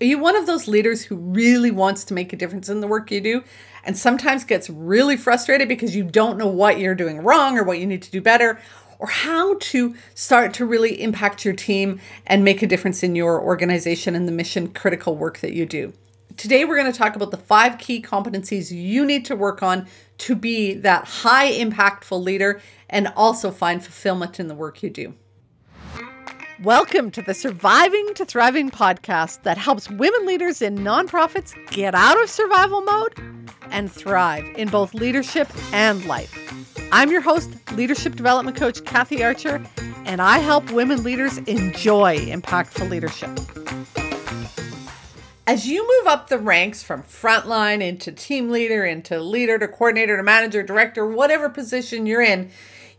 Are you one of those leaders who really wants to make a difference in the work you do and sometimes gets really frustrated because you don't know what you're doing wrong or what you need to do better? or how to start to really impact your team and make a difference in your organization and the mission critical work that you do. Today, we're going to talk about the five key competencies you need to work on to be that high impactful leader and also find fulfillment in the work you do. Welcome to the Surviving to Thriving podcast that helps women leaders in nonprofits get out of survival mode and thrive in both leadership and life. I'm your host, leadership development coach Kathy Archer, and I help women leaders enjoy impactful leadership. As you move up the ranks from frontline into team leader, into leader to coordinator to manager, director, whatever position you're in,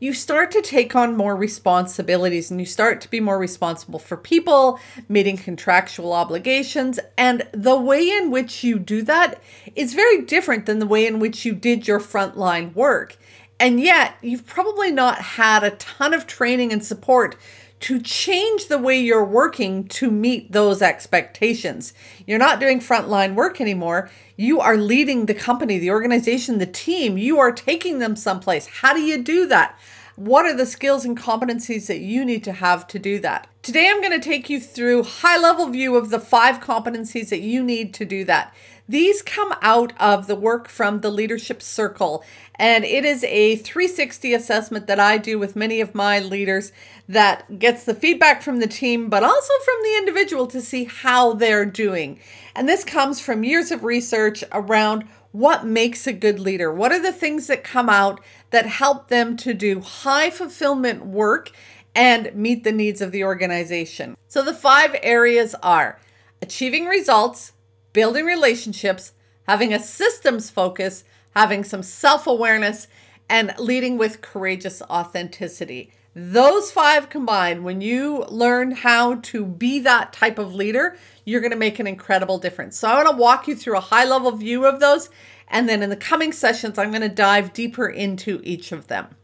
you start to take on more responsibilities and you start to be more responsible for people, meeting contractual obligations. And the way in which you do that is very different than the way in which you did your frontline work. And yet, you've probably not had a ton of training and support to change the way you're working to meet those expectations. You're not doing frontline work anymore. You are leading the company, the organization, the team. You are taking them someplace. How do you do that? What are the skills and competencies that you need to have to do that? Today I'm going to take you through high level view of the five competencies that you need to do that. These come out of the work from the Leadership Circle, and it is a 360 assessment that I do with many of my leaders that gets the feedback from the team, but also from the individual to see how they're doing. And this comes from years of research around what makes a good leader? What are the things that come out that help them to do high fulfillment work and meet the needs of the organization? So the five areas are achieving results, building relationships, having a systems focus, having some self awareness, and leading with courageous authenticity. Those five combined, when you learn how to be that type of leader, you're going to make an incredible difference. So, I want to walk you through a high level view of those. And then in the coming sessions, I'm going to dive deeper into each of them.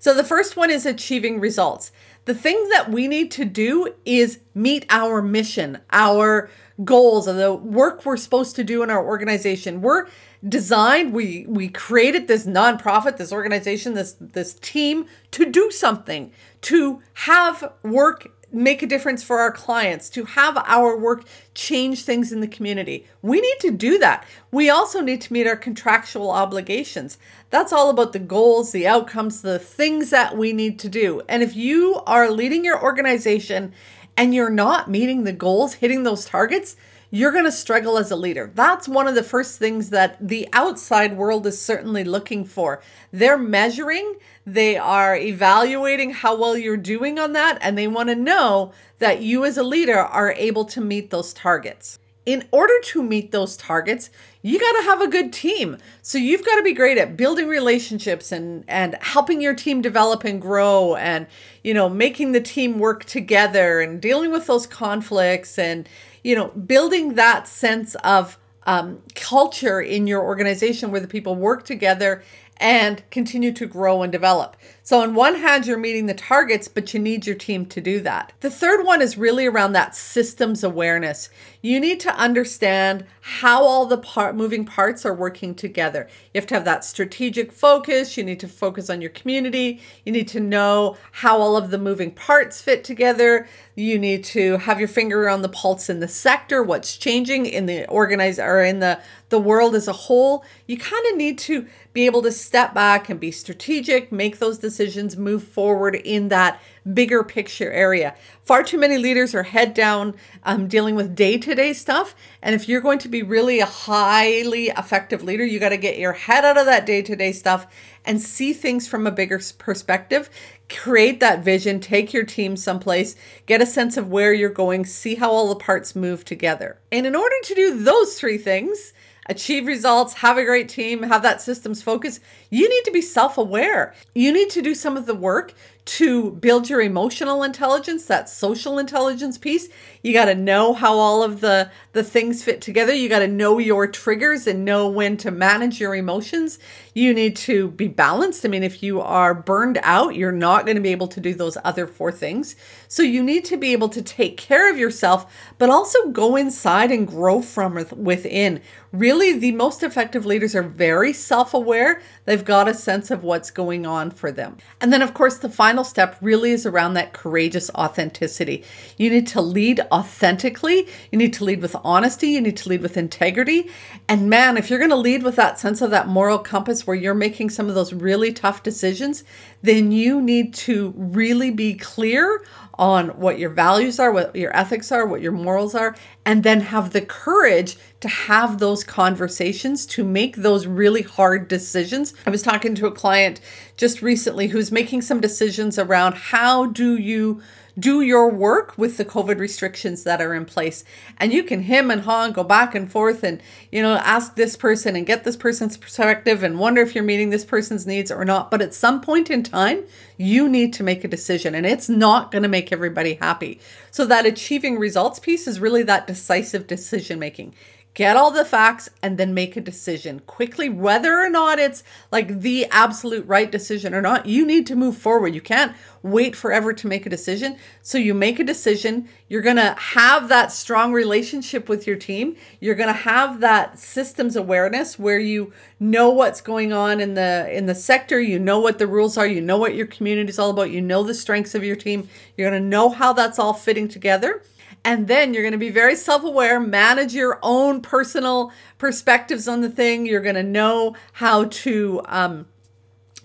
So, the first one is achieving results. The thing that we need to do is meet our mission, our goals, and the work we're supposed to do in our organization. We're designed we we created this nonprofit this organization this this team to do something to have work make a difference for our clients to have our work change things in the community. We need to do that. We also need to meet our contractual obligations. That's all about the goals the outcomes the things that we need to do. And if you are leading your organization and you're not meeting the goals hitting those targets you're going to struggle as a leader. That's one of the first things that the outside world is certainly looking for. They're measuring, they are evaluating how well you're doing on that, and they want to know that you as a leader are able to meet those targets. In order to meet those targets, you got to have a good team. So you've got to be great at building relationships and and helping your team develop and grow and you know, making the team work together and dealing with those conflicts and you know, building that sense of um, culture in your organization where the people work together and continue to grow and develop. So, on one hand, you're meeting the targets, but you need your team to do that. The third one is really around that systems awareness. You need to understand how all the part, moving parts are working together. You have to have that strategic focus. You need to focus on your community. You need to know how all of the moving parts fit together. You need to have your finger on the pulse in the sector, what's changing in the organized or in the, the world as a whole. You kind of need to be able to step back and be strategic, make those decisions decisions move forward in that bigger picture area. Far too many leaders are head down um, dealing with day to day stuff. And if you're going to be really a highly effective leader, you got to get your head out of that day to day stuff and see things from a bigger perspective. Create that vision, take your team someplace, get a sense of where you're going, see how all the parts move together. And in order to do those three things, achieve results, have a great team, have that systems focus, you need to be self aware. You need to do some of the work to build your emotional intelligence, that social intelligence piece. You got to know how all of the, the things fit together. You got to know your triggers and know when to manage your emotions. You need to be balanced. I mean, if you are burned out, you're not going to be able to do those other four things. So you need to be able to take care of yourself, but also go inside and grow from within. Really, the most effective leaders are very self aware. They've got a sense of what's going on for them. And then, of course, the final step really is around that courageous authenticity. You need to lead authentically, you need to lead with honesty, you need to lead with integrity. And man, if you're going to lead with that sense of that moral compass where you're making some of those really tough decisions, then you need to really be clear on what your values are, what your ethics are, what your morals are, and then have the courage to have those conversations to make those really hard decisions. I was talking to a client just recently who's making some decisions around how do you do your work with the COVID restrictions that are in place. And you can him and haw and go back and forth and, you know, ask this person and get this person's perspective and wonder if you're meeting this person's needs or not. But at some point in time, you need to make a decision and it's not going to make everybody happy. So that achieving results piece is really that decisive decision making get all the facts and then make a decision quickly whether or not it's like the absolute right decision or not you need to move forward. You can't wait forever to make a decision. So you make a decision. You're going to have that strong relationship with your team. You're going to have that systems awareness where you know what's going on in the in the sector. You know what the rules are. You know what your community is all about. You know the strengths of your team. You're going to know how that's all fitting together and then you're going to be very self aware, manage your own personal perspectives on the thing. You're going to know how to um,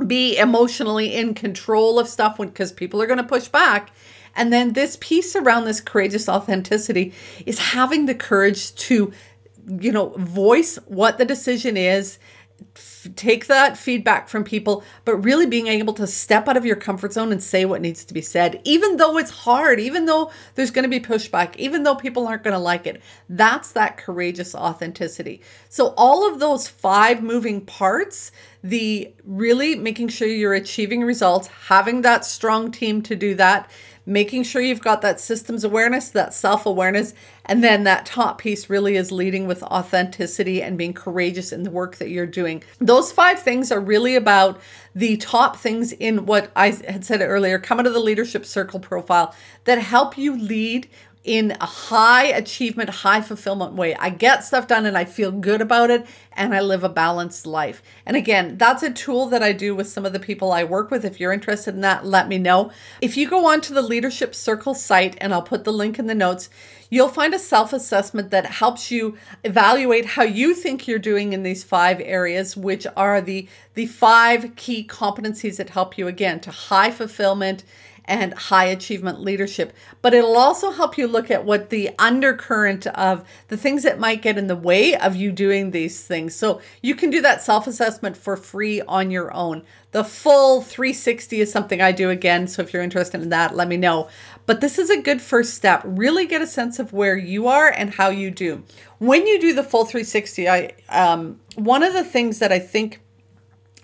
be emotionally in control of stuff because people are going to push back. And then this piece around this courageous authenticity is having the courage to, you know, voice what the decision is take that feedback from people, but really being able to step out of your comfort zone and say what needs to be said, even though it's hard, even though there's going to be pushback, even though people aren't going to like it. That's that courageous authenticity. So, all of those five moving parts the really making sure you're achieving results, having that strong team to do that, making sure you've got that systems awareness, that self awareness, and then that top piece really is leading with authenticity and being courageous in the work that you're doing. Those five things are really about the top things in what I had said earlier come of the leadership circle profile that help you lead in a high achievement, high fulfillment way. I get stuff done and I feel good about it and I live a balanced life. And again, that's a tool that I do with some of the people I work with. If you're interested in that, let me know. If you go on to the Leadership Circle site, and I'll put the link in the notes, you'll find a self assessment that helps you evaluate how you think you're doing in these five areas, which are the, the five key competencies that help you again to high fulfillment and high achievement leadership. But it'll also help you look at what the undercurrent of the things that might get in the way of you doing these things. So you can do that self assessment for free on your own. The full 360 is something I do again. So if you're interested in that, let me know. But this is a good first step. Really get a sense of where you are and how you do. When you do the full 360, I um, one of the things that I think,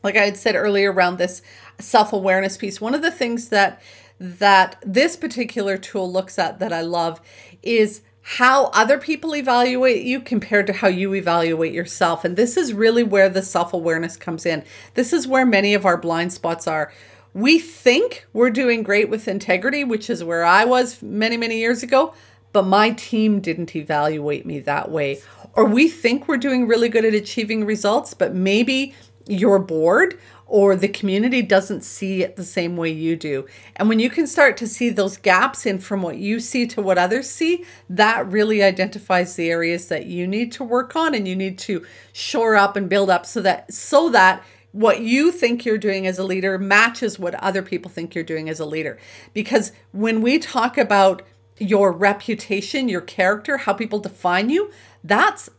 like I had said earlier around this self awareness piece, one of the things that that this particular tool looks at that I love is how other people evaluate you compared to how you evaluate yourself. And this is really where the self awareness comes in. This is where many of our blind spots are. We think we're doing great with integrity, which is where I was many, many years ago, but my team didn't evaluate me that way. Or we think we're doing really good at achieving results, but maybe your board or the community doesn't see it the same way you do. And when you can start to see those gaps in from what you see to what others see, that really identifies the areas that you need to work on and you need to shore up and build up so that so that what you think you're doing as a leader matches what other people think you're doing as a leader. Because when we talk about your reputation, your character, how people define you, that's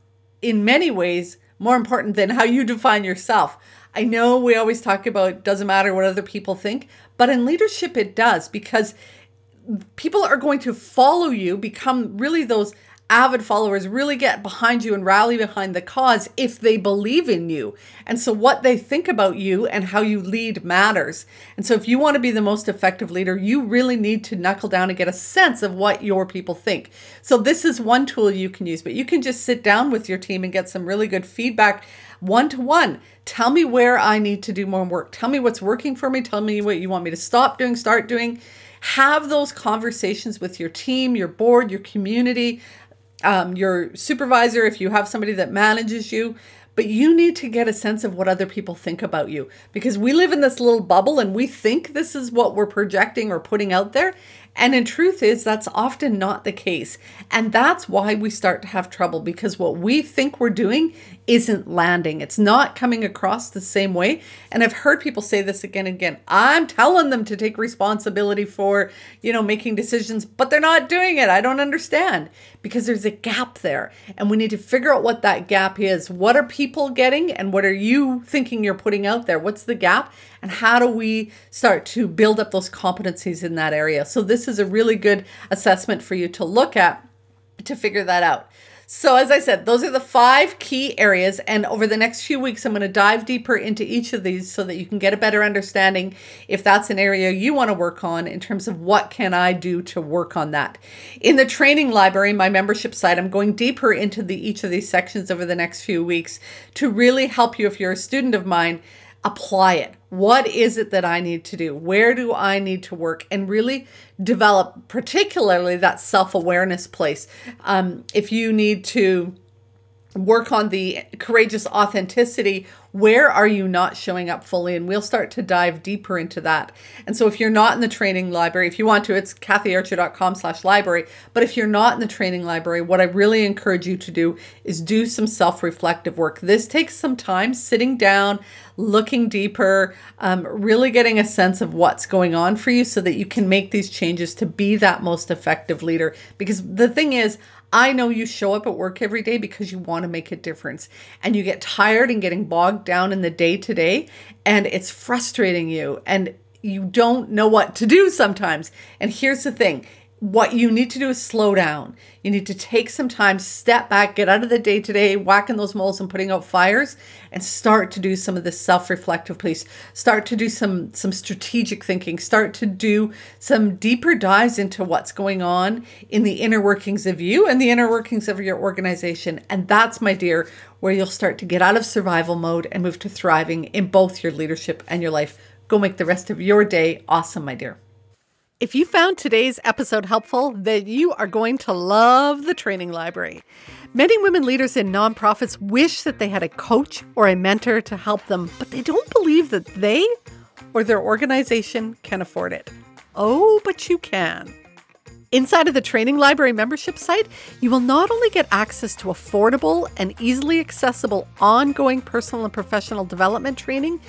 in many ways more important than how you define yourself. I know we always talk about doesn't matter what other people think, but in leadership it does because people are going to follow you, become really those avid followers really get behind you and rally behind the cause if they believe in you. And so, what they think about you and how you lead matters. And so, if you want to be the most effective leader, you really need to knuckle down and get a sense of what your people think. So, this is one tool you can use, but you can just sit down with your team and get some really good feedback one to one. Tell me where I need to do more work. Tell me what's working for me. Tell me what you want me to stop doing, start doing. Have those conversations with your team, your board, your community, um, your supervisor, if you have somebody that manages you. But you need to get a sense of what other people think about you because we live in this little bubble and we think this is what we're projecting or putting out there. And in truth is that's often not the case. And that's why we start to have trouble because what we think we're doing isn't landing. It's not coming across the same way. And I've heard people say this again and again. I'm telling them to take responsibility for, you know, making decisions, but they're not doing it. I don't understand because there's a gap there. And we need to figure out what that gap is. What are people getting and what are you thinking you're putting out there? What's the gap? And how do we start to build up those competencies in that area? So this is a really good assessment for you to look at to figure that out. So, as I said, those are the five key areas. And over the next few weeks, I'm going to dive deeper into each of these so that you can get a better understanding if that's an area you want to work on in terms of what can I do to work on that. In the training library, my membership site, I'm going deeper into the each of these sections over the next few weeks to really help you if you're a student of mine apply it. What is it that I need to do? Where do I need to work? And really develop, particularly that self awareness place. Um, if you need to work on the courageous authenticity where are you not showing up fully? And we'll start to dive deeper into that. And so if you're not in the training library if you want to it's kathyarcher.com slash library. But if you're not in the training library what i really encourage you to do is do some self-reflective work. This takes some time sitting down looking deeper um, really getting a sense of what's going on for you so that you can make these changes to be that most effective leader. Because the thing is I know you show up at work every day because you want to make a difference and you get tired and getting bogged down in the day to day and it's frustrating you and you don't know what to do sometimes. And here's the thing what you need to do is slow down. You need to take some time, step back, get out of the day to day, whacking those moles and putting out fires, and start to do some of this self reflective piece. Start to do some some strategic thinking. Start to do some deeper dives into what's going on in the inner workings of you and the inner workings of your organization. And that's, my dear, where you'll start to get out of survival mode and move to thriving in both your leadership and your life. Go make the rest of your day awesome, my dear. If you found today's episode helpful, then you are going to love the training library. Many women leaders in nonprofits wish that they had a coach or a mentor to help them, but they don't believe that they or their organization can afford it. Oh, but you can. Inside of the Training Library membership site, you will not only get access to affordable and easily accessible ongoing personal and professional development training,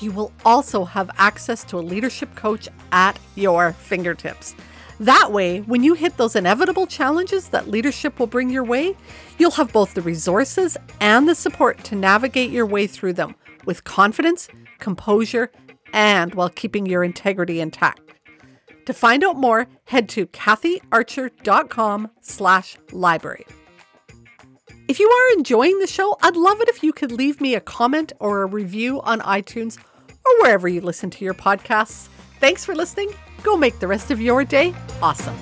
you will also have access to a leadership coach at your fingertips. That way, when you hit those inevitable challenges that leadership will bring your way, you'll have both the resources and the support to navigate your way through them with confidence, composure, and while keeping your integrity intact. To find out more, head to kathyarcher.com slash library. If you are enjoying the show, I'd love it if you could leave me a comment or a review on iTunes or wherever you listen to your podcasts. Thanks for listening. Go make the rest of your day awesome.